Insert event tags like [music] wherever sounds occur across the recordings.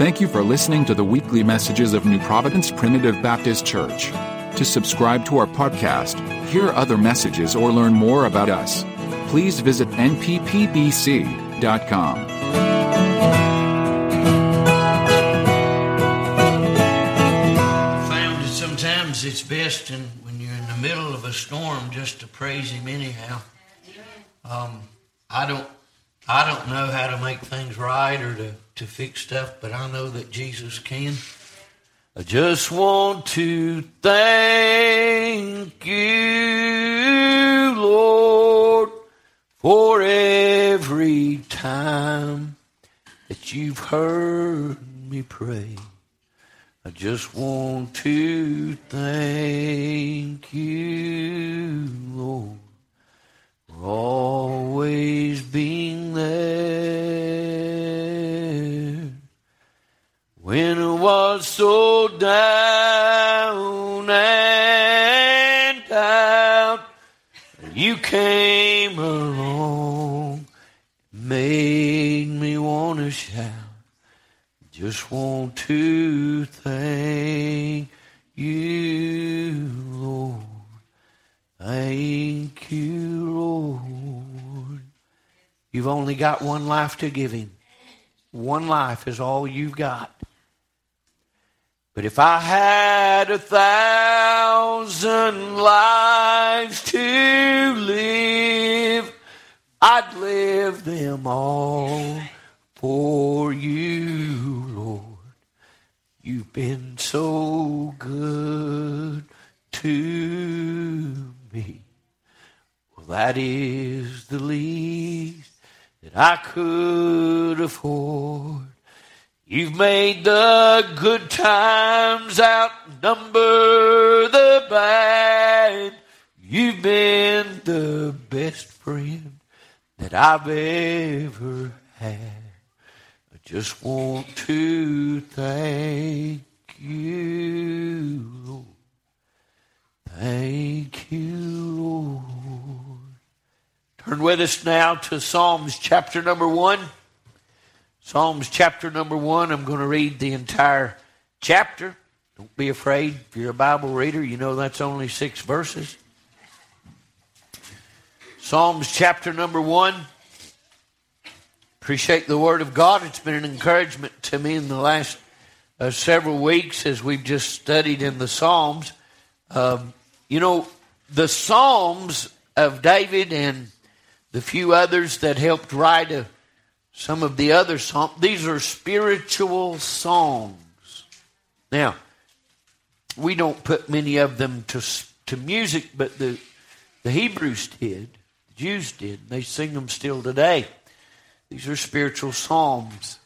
Thank you for listening to the weekly messages of New Providence Primitive Baptist Church. To subscribe to our podcast, hear other messages, or learn more about us, please visit nppbc.com. found that sometimes it's best in, when you're in the middle of a storm just to praise him anyhow. Um, I don't I don't know how to make things right or to, to fix stuff, but I know that Jesus can. I just want to thank you, Lord, for every time that you've heard me pray. I just want to thank you, Lord, always being there. When I was so down and out, you came along, made me want to shout. Just want to thank you, Lord. Thank You've only got one life to give Him. One life is all you've got. But if I had a thousand lives to live, I'd live them all for you, Lord. You've been so good to me. Well, that is the least that I could afford. You've made the good times outnumber the bad. You've been the best friend that I've ever had. I just want to thank you. Thank you, Lord. Turn with us now to Psalms chapter number one. Psalms chapter number one. I'm going to read the entire chapter. Don't be afraid. If you're a Bible reader, you know that's only six verses. Psalms chapter number one. Appreciate the Word of God. It's been an encouragement to me in the last uh, several weeks as we've just studied in the Psalms. Um, you know, the Psalms of David and the few others that helped write a, some of the other Psalms, these are spiritual songs. Now, we don't put many of them to, to music, but the, the Hebrews did, the Jews did. They sing them still today. These are spiritual psalms.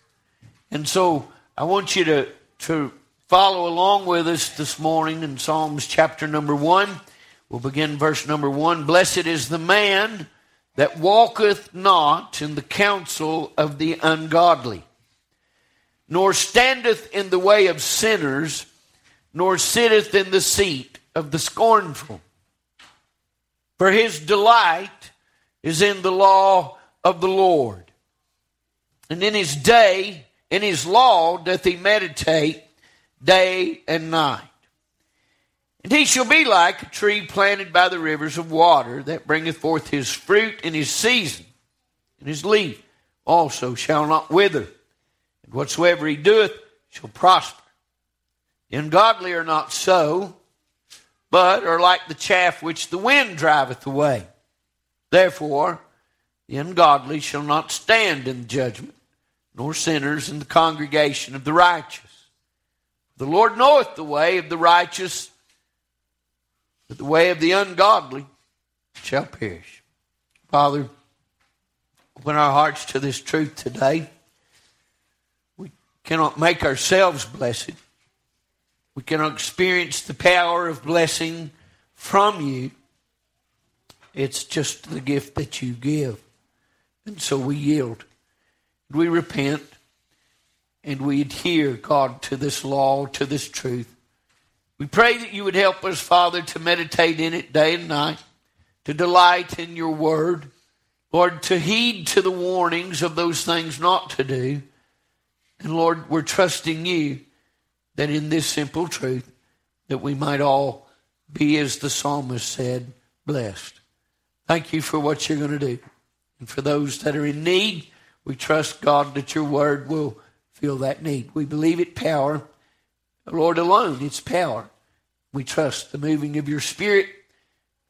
And so I want you to, to follow along with us this morning in Psalms chapter number one. We'll begin verse number one. Blessed is the man that walketh not in the counsel of the ungodly, nor standeth in the way of sinners, nor sitteth in the seat of the scornful. For his delight is in the law of the Lord. And in his day, in his law, doth he meditate day and night. And he shall be like a tree planted by the rivers of water that bringeth forth his fruit in his season, and his leaf also shall not wither. And whatsoever he doeth shall prosper. The ungodly are not so, but are like the chaff which the wind driveth away. Therefore, the ungodly shall not stand in judgment, nor sinners in the congregation of the righteous. The Lord knoweth the way of the righteous, but the way of the ungodly shall perish. Father, open our hearts to this truth today. We cannot make ourselves blessed. We cannot experience the power of blessing from you. It's just the gift that you give. And so we yield. We repent and we adhere, God, to this law, to this truth. We pray that you would help us, Father, to meditate in it day and night, to delight in your word, Lord, to heed to the warnings of those things not to do, And Lord, we're trusting you that in this simple truth that we might all be, as the psalmist said, blessed. Thank you for what you're going to do. And for those that are in need, we trust, God, that your word will fill that need. We believe it power. Lord alone, it's power. We trust the moving of your spirit.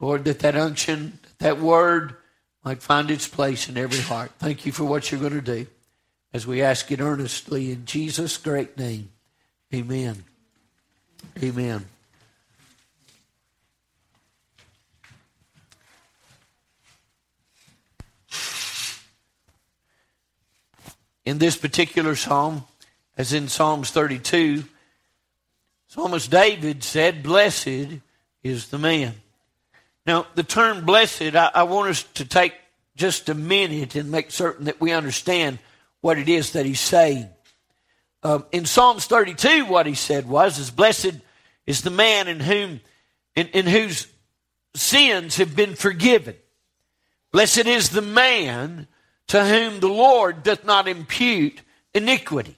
Lord, that that unction, that word might find its place in every heart. Thank you for what you're going to do as we ask it earnestly in Jesus' great name. Amen. Amen. In this particular psalm, as in Psalms 32, Psalmist David said, Blessed is the man. Now, the term blessed, I, I, want us to take just a minute and make certain that we understand what it is that he's saying. Um, in Psalms 32, what he said was, is blessed is the man in whom, in, in whose sins have been forgiven. Blessed is the man to whom the Lord doth not impute iniquity.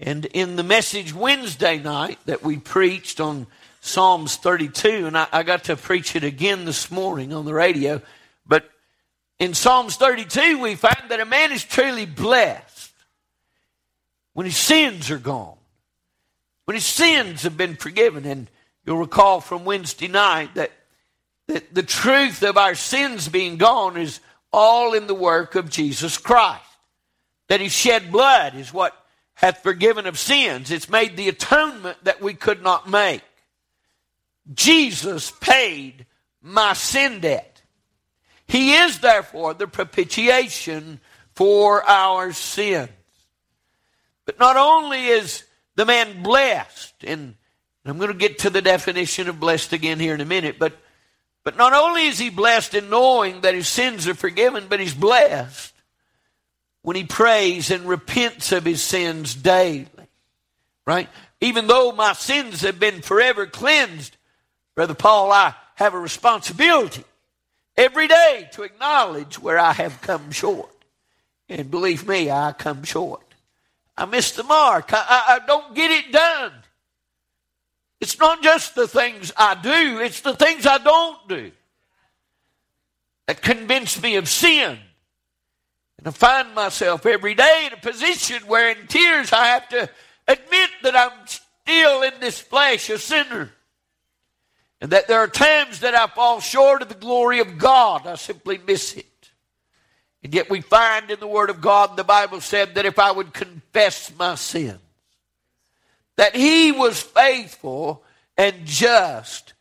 And in the message Wednesday night that we preached on Psalms 32, and I, I, got to preach it again this morning on the radio, but in Psalms 32, we find that a man is truly blessed when his sins are gone, when his sins have been forgiven. And you'll recall from Wednesday night that, that the truth of our sins being gone is all in the work of Jesus Christ. That he shed blood is what hath forgiven of sins. It's made the atonement that we could not make. Jesus paid my sin debt. He is therefore the propitiation for our sins. But not only is the man blessed, and I'm going to get to the definition of blessed again here in a minute, but, but not only is he blessed in knowing that his sins are forgiven, but he's blessed when he prays and repents of his sins daily. Right? Even though my sins have been forever cleansed, Brother Paul, I have a responsibility every day to acknowledge where I have come short. And believe me, I come short. I miss the mark. I, I, I don't get it done. It's not just the things I do, it's the things I don't do that convince me of sin. And I find myself every day in a position where in tears I have to admit that I'm still in this flesh a sinner. And that there are times that I fall short of the glory of God. I simply miss it. And yet we find in the Word of God, the Bible said that if I would confess my sins, that He was faithful and just.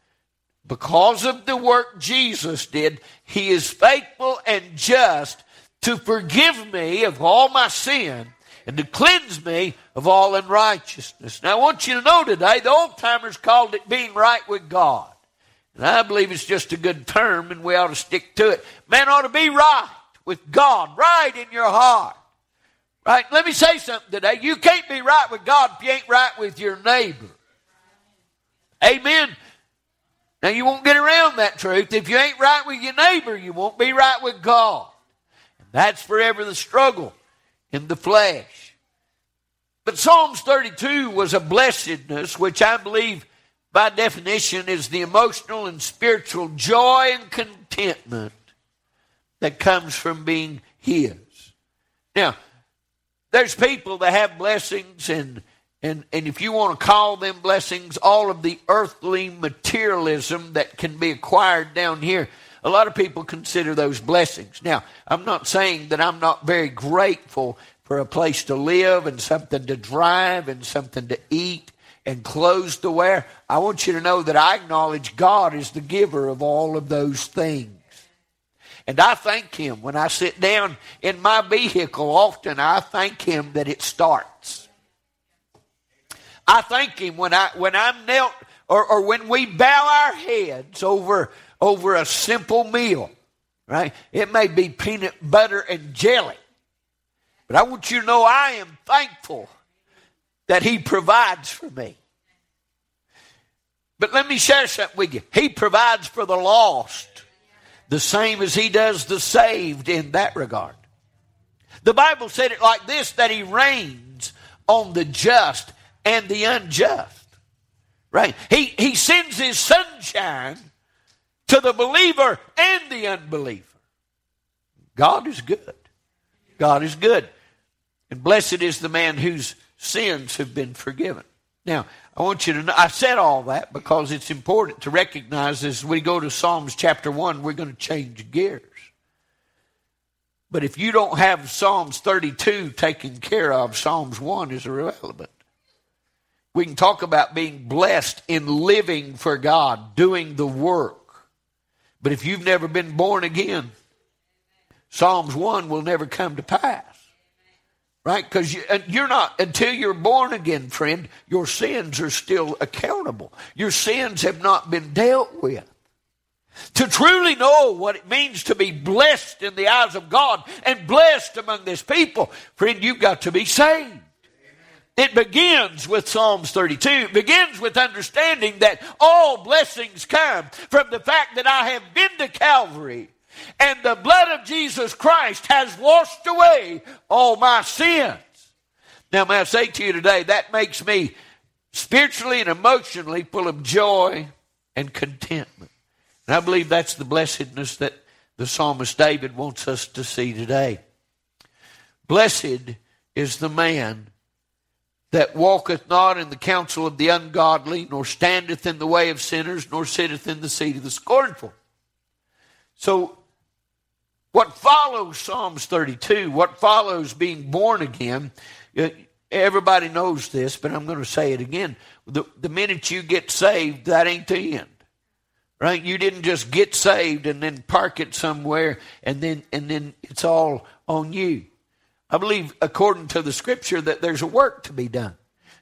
Because of the work Jesus did, He is faithful and just to forgive me of all my sin and to cleanse me of all unrighteousness. Now, I want you to know today, the old timers called it being right with God. And I believe it's just a good term, and we ought to stick to it. Man ought to be right with God, right in your heart. Right? Let me say something today. You can't be right with God if you ain't right with your neighbor. Amen. Now, you won't get around that truth. If you ain't right with your neighbor, you won't be right with God. That's forever the struggle in the flesh. But Psalms 32 was a blessedness, which I believe by definition is the emotional and spiritual joy and contentment that comes from being His. Now, there's people that have blessings and and, and if you want to call them blessings, all of the earthly materialism that can be acquired down here, a lot of people consider those blessings. Now, I'm not saying that I'm not very grateful for a place to live and something to drive and something to eat and clothes to wear. I want you to know that I acknowledge God is the giver of all of those things. And I thank Him when I sit down in my vehicle. Often I thank Him that it starts. I thank Him when I when I'm knelt or, or when we bow our heads over over a simple meal, right? It may be peanut butter and jelly. But I want you to know I am thankful that He provides for me. But let me share something with you. He provides for the lost the same as He does the saved in that regard. The Bible said it like this that He rains on the just and the unjust. Right? He, he sends his sunshine to the believer and the unbeliever. God is good. God is good. And blessed is the man whose sins have been forgiven. Now, I want you to know, I said all that because it's important to recognize as we go to Psalms chapter 1, we're going to change gears. But if you don't have Psalms 32 taken care of, Psalms 1 is irrelevant. We can talk about being blessed in living for God, doing the work. But if you've never been born again, Psalms 1 will never come to pass. Right? Because you, you're not, until you're born again, friend, your sins are still accountable. Your sins have not been dealt with. To truly know what it means to be blessed in the eyes of God and blessed among this people, friend, you've got to be saved. It begins with Psalms 32. It begins with understanding that all blessings come from the fact that I have been to Calvary and the blood of Jesus Christ has washed away all my sins. Now, may I say to you today, that makes me spiritually and emotionally full of joy and contentment. And I believe that's the blessedness that the psalmist David wants us to see today. Blessed is the man that walketh not in the counsel of the ungodly, nor standeth in the way of sinners, nor sitteth in the seat of the scornful. So, what follows Psalms 32, what follows being born again, uh, everybody knows this, but I'm going to say it again. The, the minute you get saved, that ain't the end. Right? You didn't just get saved and then park it somewhere and then and then it's all on you. I believe, according to the scripture, that there's a work to be done.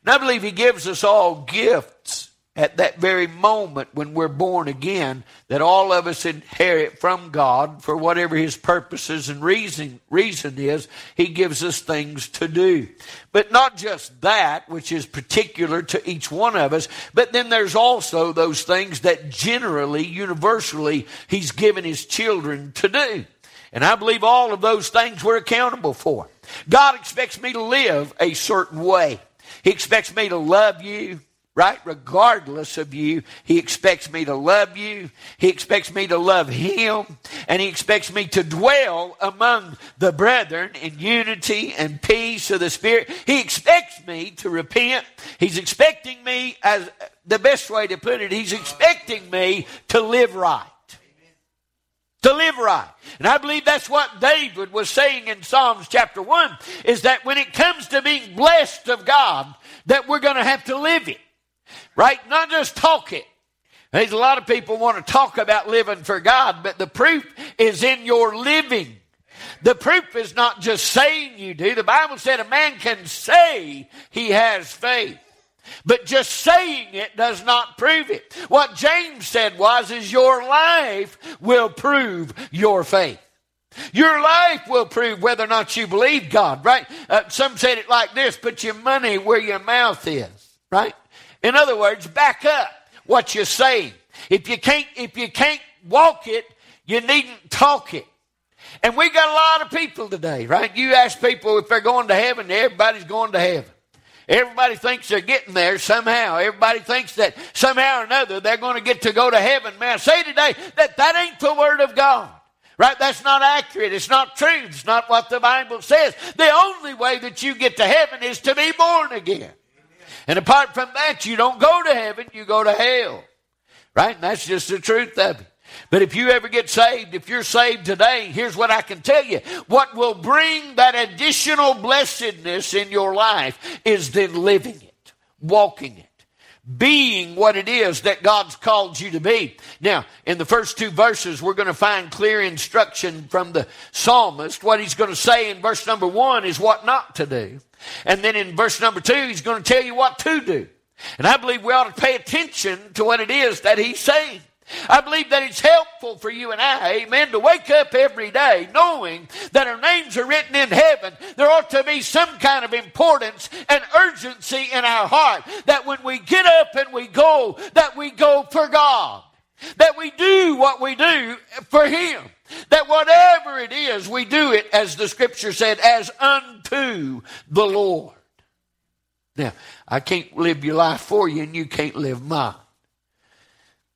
And I believe He gives us all gifts at that very moment when we're born again, that all of us inherit from God for whatever His purposes and reason, reason is, He gives us things to do. But not just that, which is particular to each one of us, but then there's also those things that generally, universally, He's given His children to do. And I believe all of those things we're accountable for. God expects me to live a certain way. He expects me to love you, right? Regardless of you, He expects me to love you. He expects me to love Him. And He expects me to dwell among the brethren in unity and peace of the Spirit. He expects me to repent. He's expecting me, as the best way to put it, He's expecting me to live right to live right. And I believe that's what David was saying in Psalms chapter 1 is that when it comes to being blessed of God, that we're going to have to live it. Right? Not just talk it. There's a lot of people want to talk about living for God, but the proof is in your living. The proof is not just saying you do. The Bible said a man can say he has faith. But just saying it does not prove it. What James said was, is your life will prove your faith. Your life will prove whether or not you believe God, right? Uh, some said it like this, put your money where your mouth is, right? In other words, back up what you're saying. If you can't, if you can't walk it, you needn't talk it. And we got a lot of people today, right? You ask people if they're going to heaven, everybody's going to heaven. Everybody thinks they're getting there somehow. Everybody thinks that somehow or another they're going to get to go to heaven. May I say today that that ain't the Word of God. Right? That's not accurate. It's not true. It's not what the Bible says. The only way that you get to heaven is to be born again. And apart from that, you don't go to heaven, you go to hell. Right? And that's just the truth of it. But if you ever get saved, if you're saved today, here's what I can tell you. What will bring that additional blessedness in your life is then living it, walking it being what it is that God's called you to be. Now, in the first two verses, we're going to find clear instruction from the psalmist. What he's going to say in verse number one is what not to do. And then in verse number two, he's going to tell you what to do. And I believe we ought to pay attention to what it is that he's saying. I believe that it's helpful for you and I, amen, to wake up every day knowing that our names are written in heaven. There ought to be some kind of importance and urgency in our heart that when we get up and we go, that we go for God. That we do what we do for Him. That whatever it is, we do it, as the scripture said, as unto the Lord. Now, I can't live your life for you, and you can't live mine.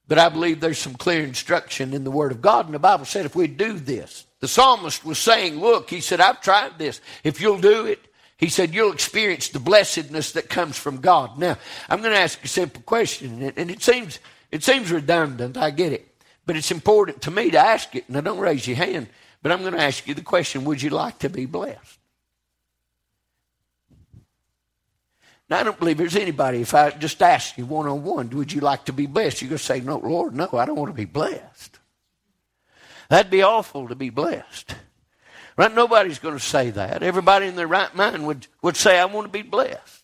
But I believe there's some clear instruction in the Word of God, and the Bible said if we do this, the psalmist was saying, Look, he said, I've tried this. If you'll do it, he said, you'll experience the blessedness that comes from God. Now, I'm going to ask a simple question, and it seems, it seems redundant, I get it. But it's important to me to ask it. Now, don't raise your hand, but I'm going to ask you the question Would you like to be blessed? Now, I don't believe there's anybody, if I just ask you one on one, would you like to be blessed? You're going to say, no, Lord, no, I don't want to be blessed. That'd be awful to be blessed. Right? Nobody's going to say that. Everybody in their right mind would, would say, I want to be blessed.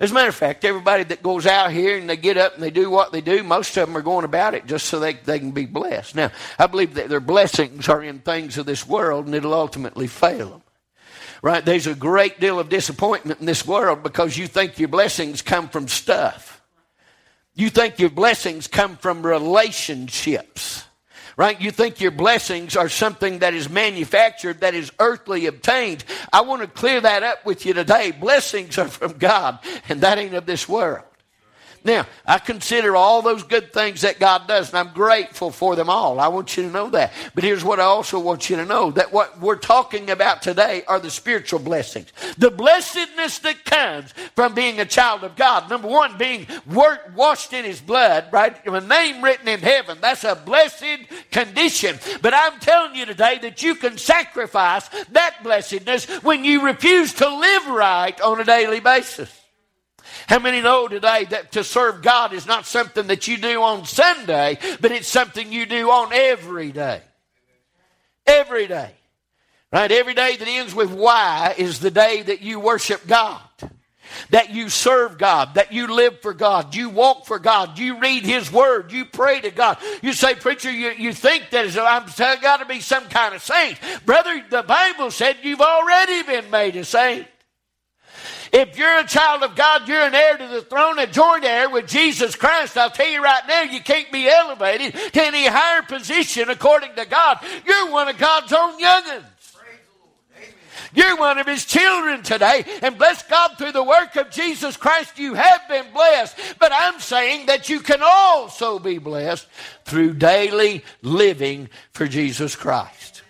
As a matter of fact, everybody that goes out here and they get up and they do what they do, most of them are going about it just so they, they can be blessed. Now, I believe that their blessings are in things of this world and it'll ultimately fail them. Right? There's a great deal of disappointment in this world because you think your blessings come from stuff. You think your blessings come from relationships right? You think your blessings are something that is manufactured, that is earthly obtained. I want to clear that up with you today. Blessings are from God, and that ain't of this world. Now, I consider all those good things that God does, and I'm grateful for them all. I want you to know that. But here's what I also want you to know that what we're talking about today are the spiritual blessings. The blessedness that comes from being a child of God. Number one, being washed in His blood, right? A name written in heaven. That's a blessed condition. But I'm telling you today that you can sacrifice that blessedness when you refuse to live right on a daily basis. How many know today that to serve God is not something that you do on Sunday, but it's something you do on every day? Every day. Right? Every day that ends with Y is the day that you worship God. That you serve God, that you live for God, you walk for God, you read His Word, you pray to God. You say, Preacher, you, you think that I've got to be some kind of saint. Brother, the Bible said you've already been made a saint. If you're a child of God, you're an heir to the throne, a joint heir with Jesus Christ. I'll tell you right now, you can't be elevated to any higher position according to God. You're one of God's own young'uns. You're one of his children today. And bless God through the work of Jesus Christ, you have been blessed. But I'm saying that you can also be blessed through daily living for Jesus Christ.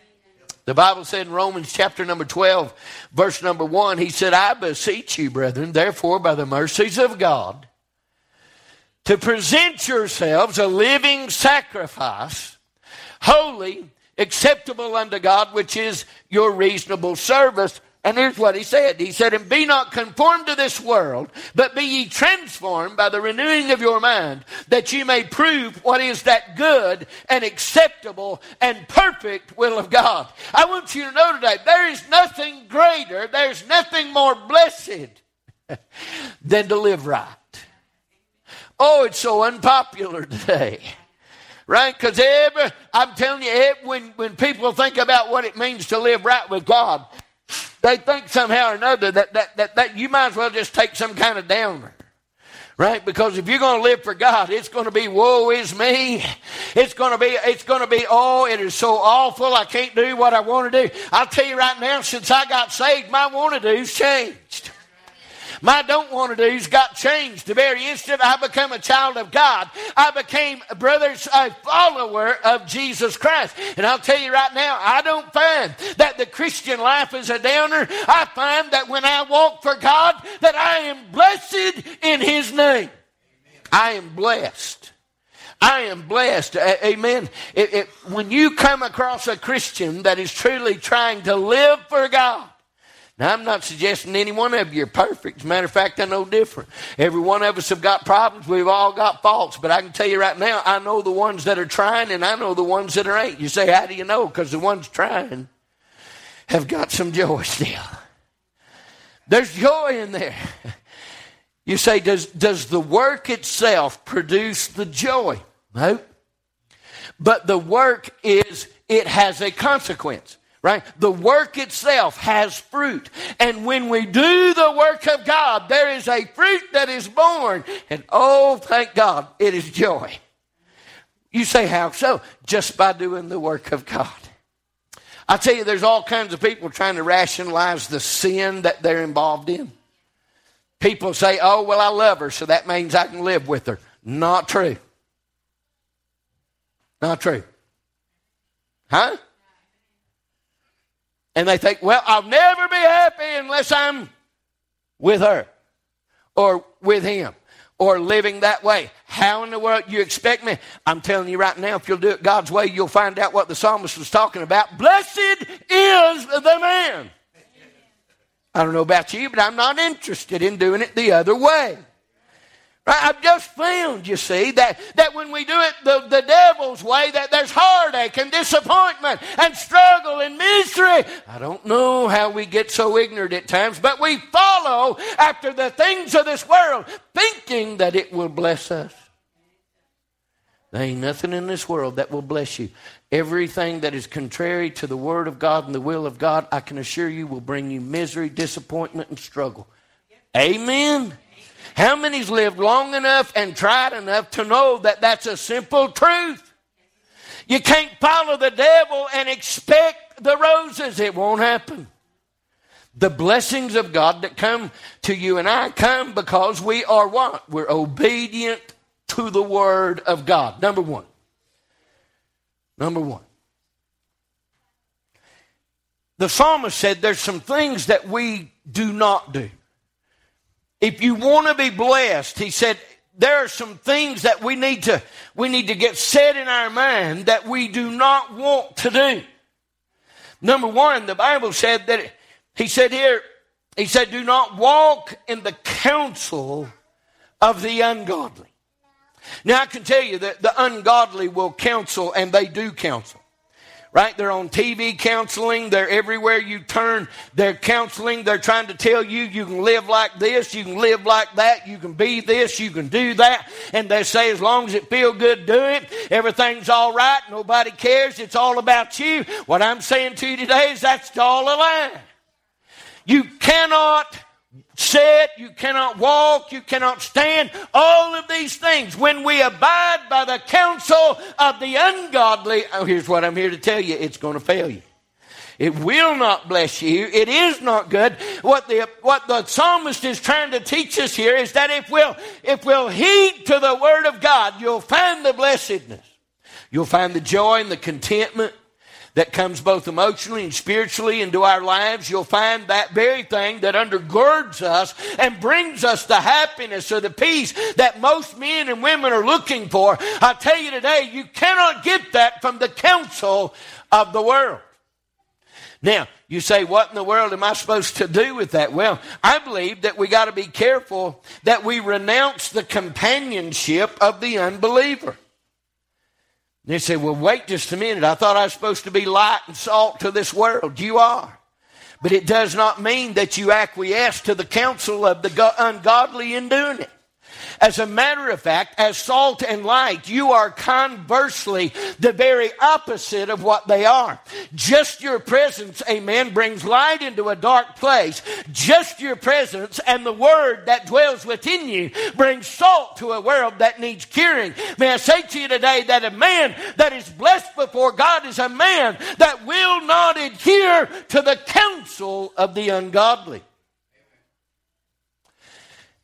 The Bible said in Romans chapter number 12, verse number 1, he said, I beseech you, brethren, therefore, by the mercies of God, to present yourselves a living sacrifice, holy, acceptable unto God, which is your reasonable service. And here's what he said. He said, And be not conformed to this world, but be ye transformed by the renewing of your mind, that you may prove what is that good and acceptable and perfect will of God. I want you to know today, there is nothing greater, there's nothing more blessed [laughs] than to live right. Oh, it's so unpopular today right? Because I'm telling you, when, when people think about what it means to live right with God, they think somehow or another that, that, that, that you might as well just take some kind of downer. Right? Because if you're going to live for God, it's going to be woe is me. It's going to be, it's going to be, oh, it is so awful. I can't do what I want to do. I'll tell you right now, since I got saved, my want to do's changed. My don't want to do's got changed. The very instant I become a child of God, I became, brothers, a follower of Jesus Christ. And I'll tell you right now, I don't find that the Christian life is a downer. I find that when I walk for God, that I am blessed in His name. I am blessed. I am blessed. Amen. It, it, when you come across a Christian that is truly trying to live for God, now, I'm not suggesting any one of you are perfect. As a matter of fact, I know different. Every one of us have got problems. We've all got faults. But I can tell you right now, I know the ones that are trying and I know the ones that are ain't. You say, how do you know? Because the ones trying have got some joy still. There's joy in there. You say, does, does the work itself produce the joy? No. But the work is, it has a consequence right? The work itself has fruit. And when we do the work of God, there is a fruit that is born. And oh, thank God, it is joy. You say, how so? Just by doing the work of God. I tell you, there's all kinds of people trying to rationalize the sin that they're involved in. People say, oh, well, I love her, so that means I can live with her. Not true. Not true. Huh? And they think, well, I'll never be happy unless I'm with her or with him or living that way. How in the world you expect me? I'm telling you right now, if you'll do it God's way, you'll find out what the psalmist was talking about. Blessed is the man. I don't know about you, but I'm not interested in doing it the other way. I've just found, you see, that, that when we do it the, the devil's way, that there's heartache and disappointment and struggle and misery. I don't know how we get so ignorant at times, but we follow after the things of this world, thinking that it will bless us. There ain't nothing in this world that will bless you. Everything that is contrary to the Word of God and the will of God, I can assure you, will bring you misery, disappointment, and struggle. Amen. How many's lived long enough and tried enough to know that that's a simple truth? You can't follow the devil and expect the roses. It won't happen. The blessings of God that come to you and I come because we are what? We're obedient to the Word of God. Number one. Number one. The psalmist said there's some things that we do not do. If you want to be blessed, he said, there are some things that we need to we need to get set in our mind that we do not want to do. Number one, the Bible said that he said here, he said, do not walk in the counsel of the ungodly. Now I can tell you that the ungodly will counsel and they do counsel right? They're on TV counseling. They're everywhere you turn. They're counseling. They're trying to tell you you can live like this, you can live like that, you can be this, you can do that. And they say as long as it feel good, do it. Everything's all right. Nobody cares. It's all about you. What I'm saying to you today is that's all a lie. You cannot sit, you cannot walk, you cannot stand. All of these things, when we abide by the counsel of the ungodly, oh, here's what I'm here to tell you it's going to fail you. It will not bless you. It is not good. What the, what the psalmist is trying to teach us here is that if we'll, if we'll heed to the word of God, you'll find the blessedness. You'll find the joy and the contentment that comes both emotionally and spiritually into our lives, you'll find that very thing that undergirds us and brings us the happiness or the peace that most men and women are looking for. I tell you today, you cannot get that from the counsel of the world. Now, you say, what in the world am I supposed to do with that? Well, I believe that we got to be careful that we renounce the companionship of the unbeliever. They say, well, wait just a minute. I thought I was supposed to be light and salt to this world. You are. But it does not mean that you acquiesce to the counsel of the ungodly in doing it. As a matter of fact, as salt and light, you are conversely the very opposite of what they are. Just your presence, amen, brings light into a dark place. Just your presence and the word that dwells within you brings salt to a world that needs curing. May I say to you today that a man that is blessed before God is a man that will not adhere to the counsel of the ungodly.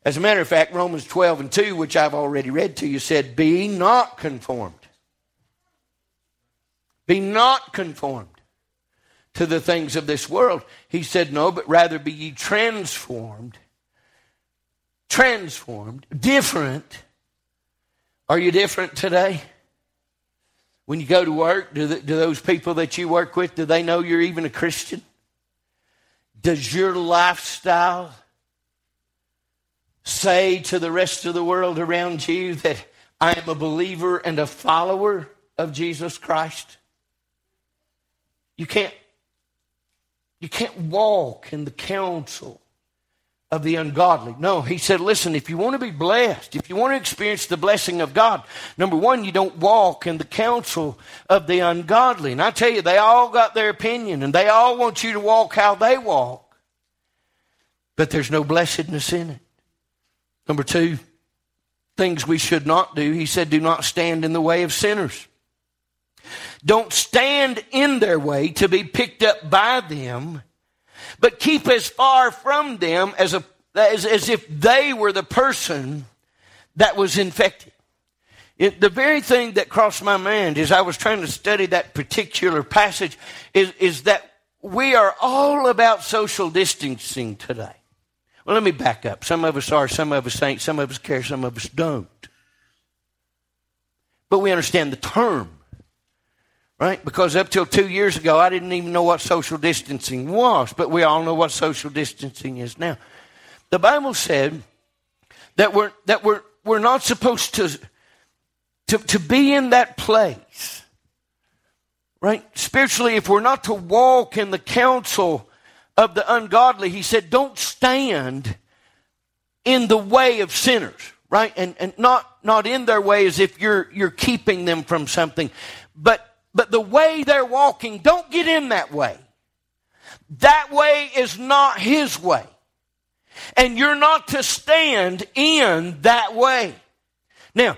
As a matter of fact, Romans 12 and 2, which I've already read to you, said, Be not conformed. Be not conformed to the things of this world. He said, No, but rather be ye transformed. Transformed. Different. Are you different today? When you go to work, do, the, do those people that you work with, do they know you're even a Christian? Does your lifestyle say to the rest of the world around you that I am a believer and a follower of Jesus Christ? You can't you can't walk in the counsel of the ungodly. No, he said, listen, if you want to be blessed, if you want to experience the blessing of God, number one, you don't walk in the counsel of the ungodly. And I tell you, they all got their opinion and they all want you to walk how they walk. But there's no blessedness in it. Number two, things we should not do. He said, do not stand in the way of sinners. Don't stand in their way to be picked up by them, but keep as far from them as a as, as if they were the person that was infected. It, the very thing that crossed my mind as I was trying to study that particular passage is, is that we are all about social distancing today. Well, let me back up. Some of us are, some of us ain't, some of us care, some of us don't. But we understand the term, right? Because up till two years ago, I didn't even know what social distancing was, but we all know what social distancing is now. The Bible said that we're, that we're, we're not supposed to, to, to be in that place, right? Spiritually, if we're not to walk in the counsel of the ungodly, he said, don't stand in the way of sinners, right? And, and not, not in their way as if you're, you're keeping them from something, but, but the way they're walking, don't get in that way. That way is not his way. And you're not to stand in that way. Now,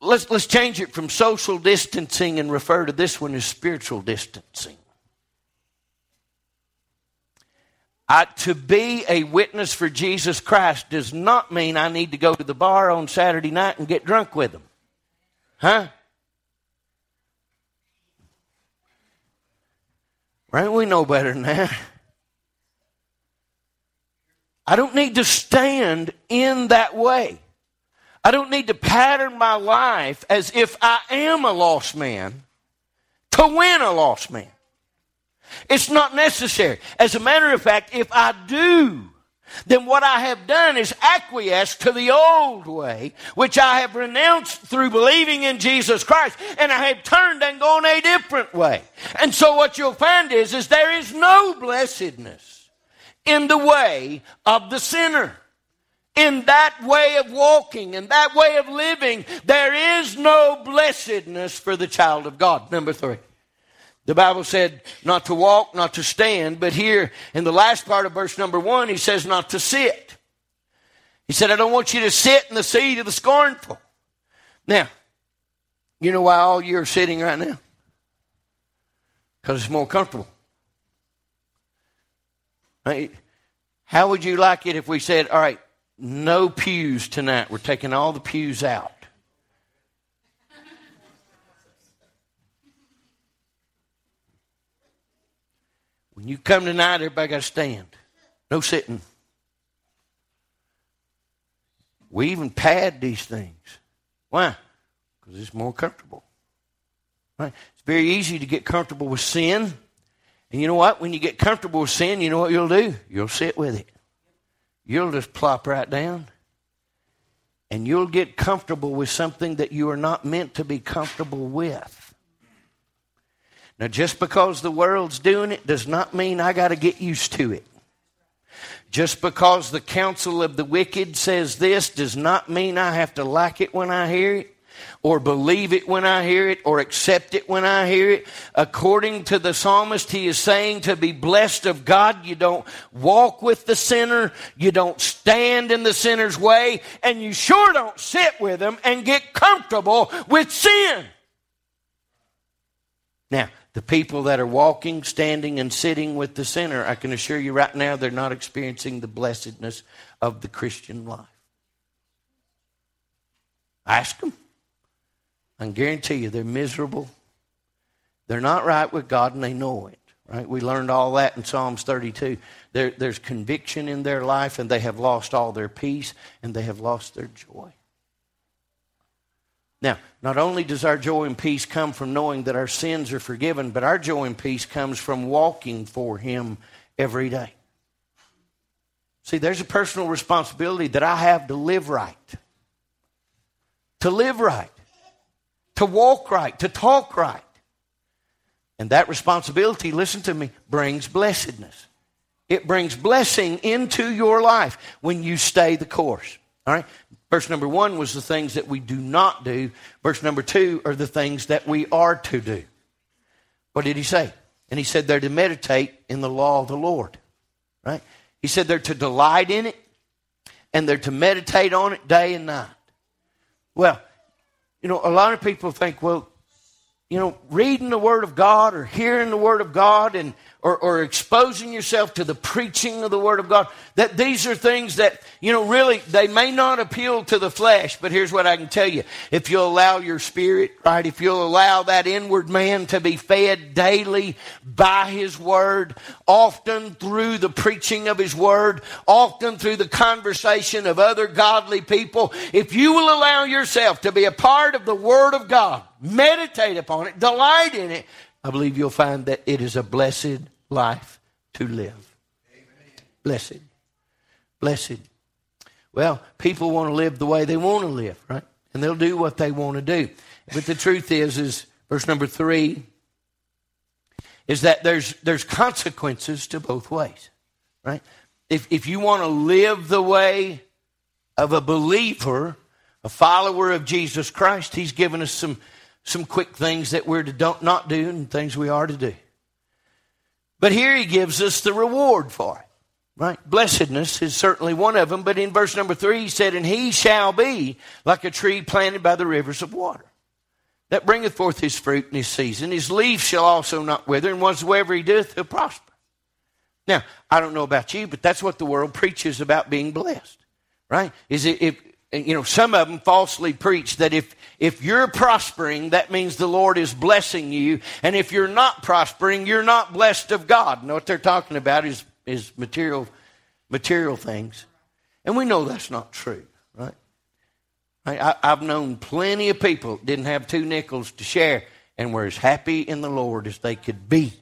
let's, let's change it from social distancing and refer to this one as spiritual distancing. I, to be a witness for Jesus Christ does not mean I need to go to the bar on Saturday night and get drunk with them. Huh? Right? We know better than that. I don't need to stand in that way. I don't need to pattern my life as if I am a lost man to win a lost man. It's not necessary. As a matter of fact, if I do, then what I have done is acquiesce to the old way, which I have renounced through believing in Jesus Christ, and I have turned and gone a different way. And so what you'll find is, is there is no blessedness in the way of the sinner. In that way of walking, in that way of living, there is no blessedness for the child of God. Number three. The Bible said not to walk, not to stand, but here in the last part of verse number one, he says not to sit. He said, I don't want you to sit in the seat of the scornful. Now, you know why all you are sitting right now? Because it's more comfortable. How would you like it if we said, all right, no pews tonight? We're taking all the pews out. When you come tonight, everybody got to stand. No sitting. We even pad these things. Why? Because it's more comfortable. Right? It's very easy to get comfortable with sin. And you know what? When you get comfortable with sin, you know what you'll do? You'll sit with it. You'll just plop right down. And you'll get comfortable with something that you are not meant to be comfortable with. Now, just because the world's doing it does not mean I got to get used to it. Just because the counsel of the wicked says this does not mean I have to like it when I hear it, or believe it when I hear it, or accept it when I hear it. According to the psalmist, he is saying to be blessed of God, you don't walk with the sinner, you don't stand in the sinner's way, and you sure don't sit with them and get comfortable with sin. Now, the people that are walking, standing, and sitting with the sinner, I can assure you right now, they're not experiencing the blessedness of the Christian life. Ask them. I guarantee you they're miserable. They're not right with God and they know it. Right? We learned all that in Psalms 32. There, there's conviction in their life and they have lost all their peace and they have lost their joy. Now, not only does our joy and peace come from knowing that our sins are forgiven, but our joy and peace comes from walking for Him every day. See, there's a personal responsibility that I have to live right, to live right, to walk right, to talk right. And that responsibility, listen to me, brings blessedness. It brings blessing into your life when you stay the course. All right? Verse number one was the things that we do not do. Verse number two are the things that we are to do. What did he say? And he said they're to meditate in the law of the Lord. Right? He said they're to delight in it and they're to meditate on it day and night. Well, you know, a lot of people think, well, you know, reading the Word of God or hearing the Word of God and or, or exposing yourself to the preaching of the Word of God, that these are things that, you know, really, they may not appeal to the flesh, but here's what I can tell you. If you'll allow your spirit, right, if you'll allow that inward man to be fed daily by His Word, often through the preaching of His Word, often through the conversation of other godly people, if you will allow yourself to be a part of the Word of God, meditate upon it, delight in it, I believe you'll find that it is a blessed life to live. Amen. Blessed. Blessed. Well, people want to live the way they want to live, right? And they'll do what they want to do. But the truth is, is verse number three, is that there's there's consequences to both ways, right? If if you want to live the way of a believer, a follower of Jesus Christ, He's given us some some quick things that we're to don't not do and things we are to do. But here he gives us the reward for it. Right? Blessedness is certainly one of them, but in verse number three he said, And he shall be like a tree planted by the rivers of water, that bringeth forth his fruit in his season. His leaf shall also not wither, and whatsoever he doeth, he'll prosper. Now, I don't know about you, but that's what the world preaches about being blessed. Right? Is it if you know, some of them falsely preach that if, if you're prospering, that means the Lord is blessing you. And if you're not prospering, you're not blessed of God. And what they're talking about is, is material, material things. And we know that's not true, right? I, have known plenty of people didn't have two nickels to share and were as happy in the Lord as they could be.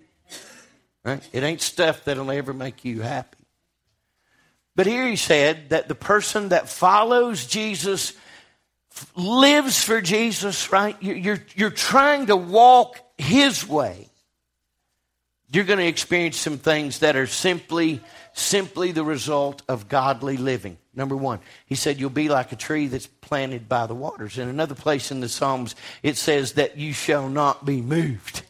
Right? It ain't stuff that'll ever make you happy. But here he said that the person that follows Jesus lives for Jesus, right? You're, you're trying to walk his way. You're going to experience some things that are simply, simply the result of godly living. Number one, he said, You'll be like a tree that's planted by the waters. In another place in the Psalms, it says that you shall not be moved.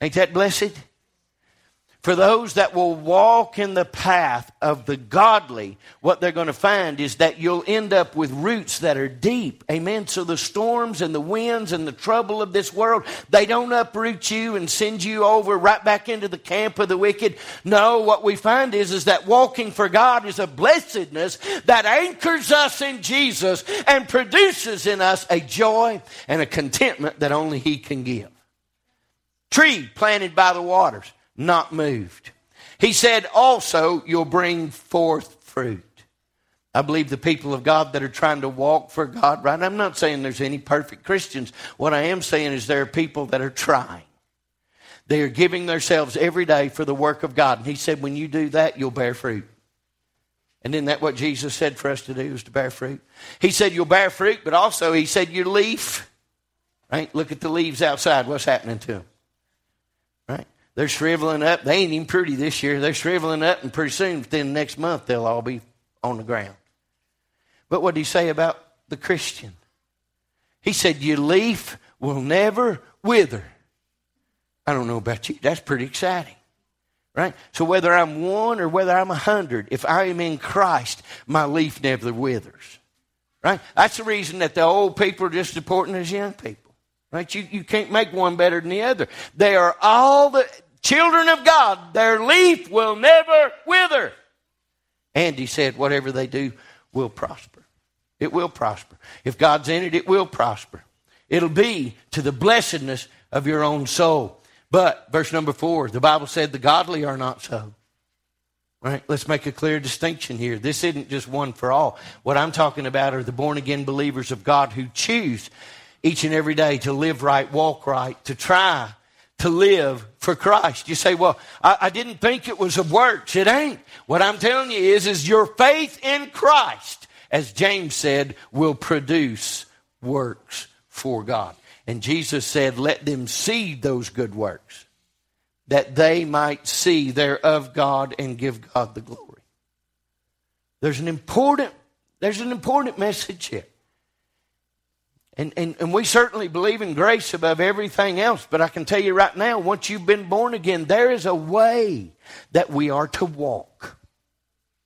Ain't that blessed? For those that will walk in the path of the godly, what they're going to find is that you'll end up with roots that are deep. Amen. So the storms and the winds and the trouble of this world, they don't uproot you and send you over right back into the camp of the wicked. No, what we find is, is that walking for God is a blessedness that anchors us in Jesus and produces in us a joy and a contentment that only He can give. Tree planted by the waters not moved. He said, also, you'll bring forth fruit. I believe the people of God that are trying to walk for God, right? I'm not saying there's any perfect Christians. What I am saying is there are people that are trying. They are giving themselves every day for the work of God. And He said, when you do that, you'll bear fruit. And isn't that what Jesus said for us to do, is to bear fruit? He said, you'll bear fruit, but also He said, your leaf, right? Look at the leaves outside. What's happening to them? They're shriveling up. They ain't even pretty this year. They're shriveling up, and pretty soon, within the next month, they'll all be on the ground. But what did he say about the Christian? He said, Your leaf will never wither. I don't know about you. That's pretty exciting. Right? So whether I'm one or whether I'm a hundred, if I am in Christ, my leaf never withers. Right? That's the reason that the old people are just as important as young people. Right? You, you can't make one better than the other. They are all the children of God, their leaf will never wither. And he said, whatever they do will prosper. It will prosper. If God's in it, it will prosper. It'll be to the blessedness of your own soul. But, verse number four, the Bible said the godly are not so. Right? Let's make a clear distinction here. This isn't just one for all. What I'm talking about are the born again believers of God who choose each and every day to live right, walk right, to try to live for Christ. You say, well, I, I, didn't think it was of works. It ain't. What I'm telling you is, is your faith in Christ, as James said, will produce works for God. And Jesus said, let them see those good works, that they might see they're of God and give God the glory. There's an important, there's an important message here. And, and, and we certainly believe in grace above everything else, but I can tell you right now, once you've been born again, there is a way that we are to walk.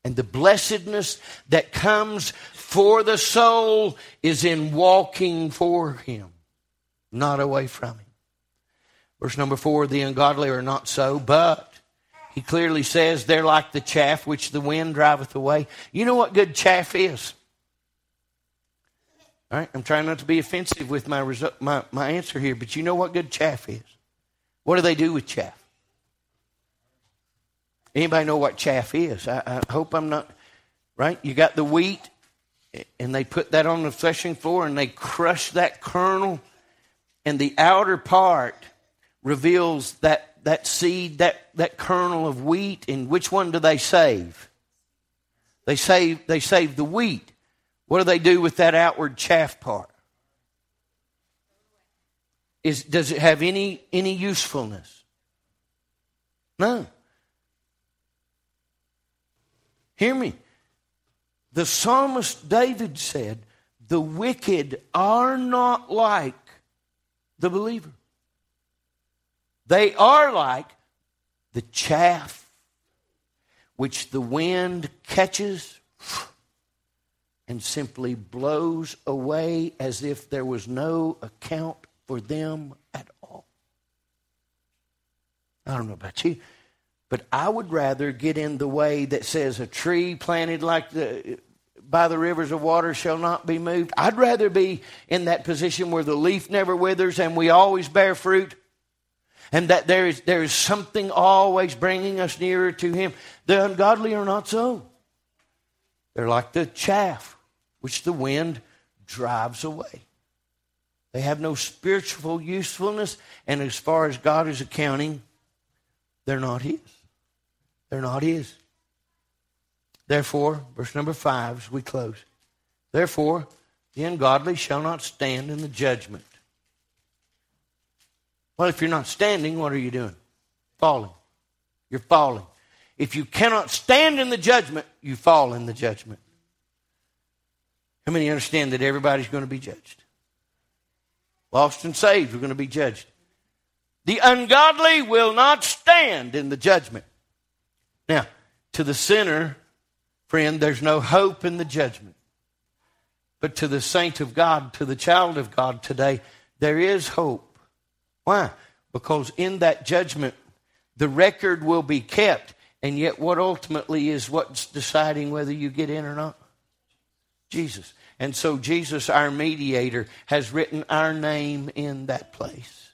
And the blessedness that comes for the soul is in walking for Him, not away from Him. Verse number four the ungodly are not so, but he clearly says they're like the chaff which the wind driveth away. You know what good chaff is? All right, I'm trying not to be offensive with my, my, my answer here, but you know what good chaff is? What do they do with chaff? Anybody know what chaff is? I, I hope I'm not right. You got the wheat, and they put that on the threshing floor, and they crush that kernel, and the outer part reveals that that seed, that that kernel of wheat. And which one do they save? They save they save the wheat. What do they do with that outward chaff part? Is, does it have any, any usefulness? No. Hear me. The psalmist David said, The wicked are not like the believer. They are like the chaff which the wind catches and simply blows away as if there was no account for them at all. I don't know about you, but I would rather get in the way that says a tree planted like the by the rivers of water shall not be moved. I'd rather be in that position where the leaf never withers and we always bear fruit. And that there is, there is something always bringing us nearer to Him. The ungodly are not so. They're like the chaff which the wind drives away. They have no spiritual usefulness, and as far as God is accounting, they're not His. They're not His. Therefore, verse number five as we close. Therefore, the ungodly shall not stand in the judgment. Well, if you're not standing, what are you doing? Falling. You're falling. If you cannot stand in the judgment, you fall in the judgment. How many understand that everybody's going to be judged? Lost and saved are going to be judged. The ungodly will not stand in the judgment. Now, to the sinner, friend, there's no hope in the judgment. But to the saint of God, to the child of God today, there is hope. Why? Because in that judgment, the record will be kept. And yet, what ultimately is what's deciding whether you get in or not? Jesus. And so Jesus, our mediator, has written our name in that place.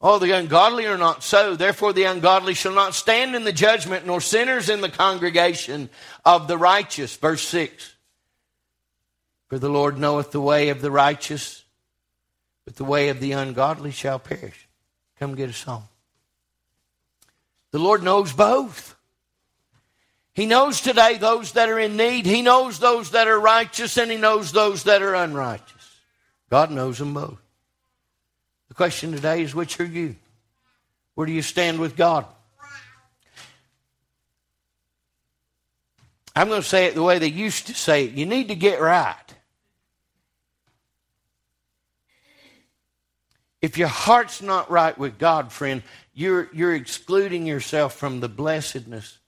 Oh, the ungodly are not so. Therefore, the ungodly shall not stand in the judgment, nor sinners in the congregation of the righteous. Verse 6. For the Lord knoweth the way of the righteous, but the way of the ungodly shall perish. Come get a song. The Lord knows both. He knows today those that are in need. He knows those that are righteous and he knows those that are unrighteous. God knows them both. The question today is which are you? Where do you stand with God? I'm going to say it the way they used to say it. You need to get right. If your heart's not right with God, friend, you're, you're excluding yourself from the blessedness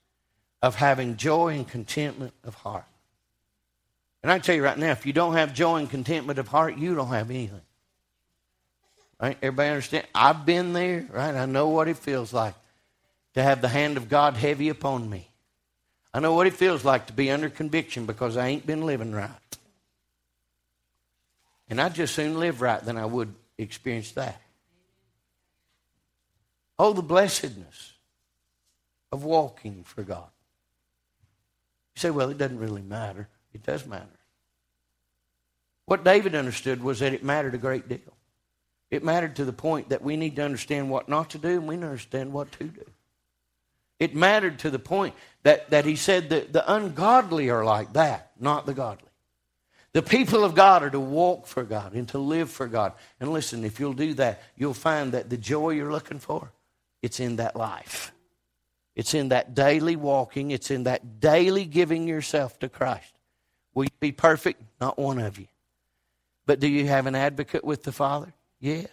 of having joy and contentment of heart. And I tell you right now, if you don't have joy and contentment of heart, you don't have anything. Right? Everybody understand? I've been there, right? I know what it feels like to have the hand of God heavy upon me. I know what it feels like to be under conviction because I ain't been living right. And I'd just soon live right than I would experience that. Oh, the blessedness of walking for God. You say, well, it doesn't really matter. It does matter. What David understood was that it mattered a great deal. It mattered to the point that we need to understand what not to do and we need to understand what to do. It mattered to the point that, that he said that the ungodly are like that, not the godly. The people of God are to walk for God and to live for God. And listen, if you'll do that, you'll find that the joy you're looking for, it's in that life. It's in that daily walking, it's in that daily giving yourself to Christ. Will you be perfect? Not one of you. But do you have an advocate with the Father? Yes.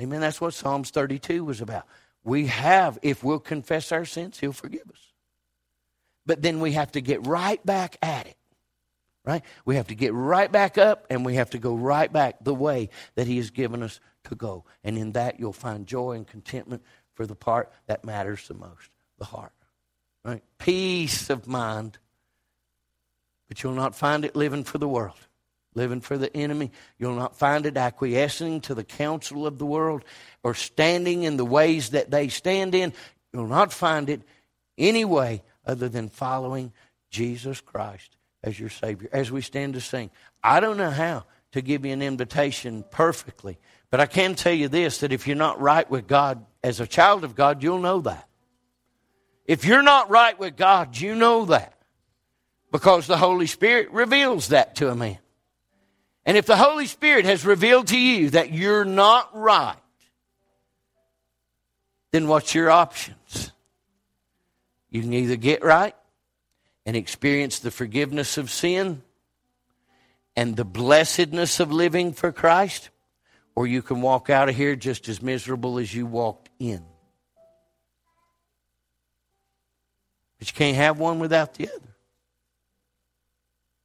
Amen. That's what Psalms 32 was about. We have, if we'll confess our sins, He'll forgive us. But then we have to get right back at it. Right? We have to get right back up and we have to go right back the way that He has given us to go. And in that, you'll find joy and contentment for the part that matters the most the heart. Right? Peace of mind. But you'll not find it living for the world, living for the enemy. You'll not find it acquiescing to the counsel of the world or standing in the ways that they stand in. You'll not find it any way other than following Jesus Christ as your Savior. As we stand to sing, I don't know how to give you an invitation perfectly, but I can tell you this that if you're not right with God as a child of God, you'll know that. If you're not right with God, you know that because the Holy Spirit reveals that to a man. And if the Holy Spirit has revealed to you that you're not right, then what's your options? You can either get right and experience the forgiveness of sin and the blessedness of living for Christ, or you can walk out of here just as miserable as you walked in. But you can't have one without the other.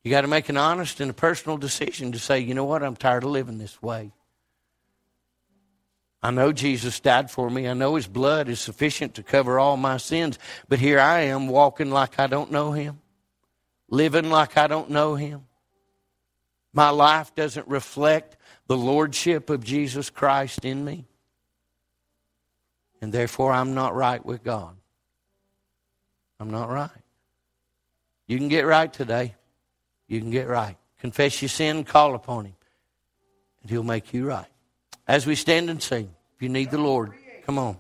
You got to make an honest and a personal decision to say, you know what, I'm tired of living this way. I know Jesus died for me. I know his blood is sufficient to cover all my sins. But here I am walking like I don't know him, living like I don't know him. My life doesn't reflect the lordship of Jesus Christ in me. And therefore, I'm not right with God. I'm not right. You can get right today. You can get right. Confess your sin, call upon Him, and He'll make you right. As we stand and sing, if you need the Lord, come on.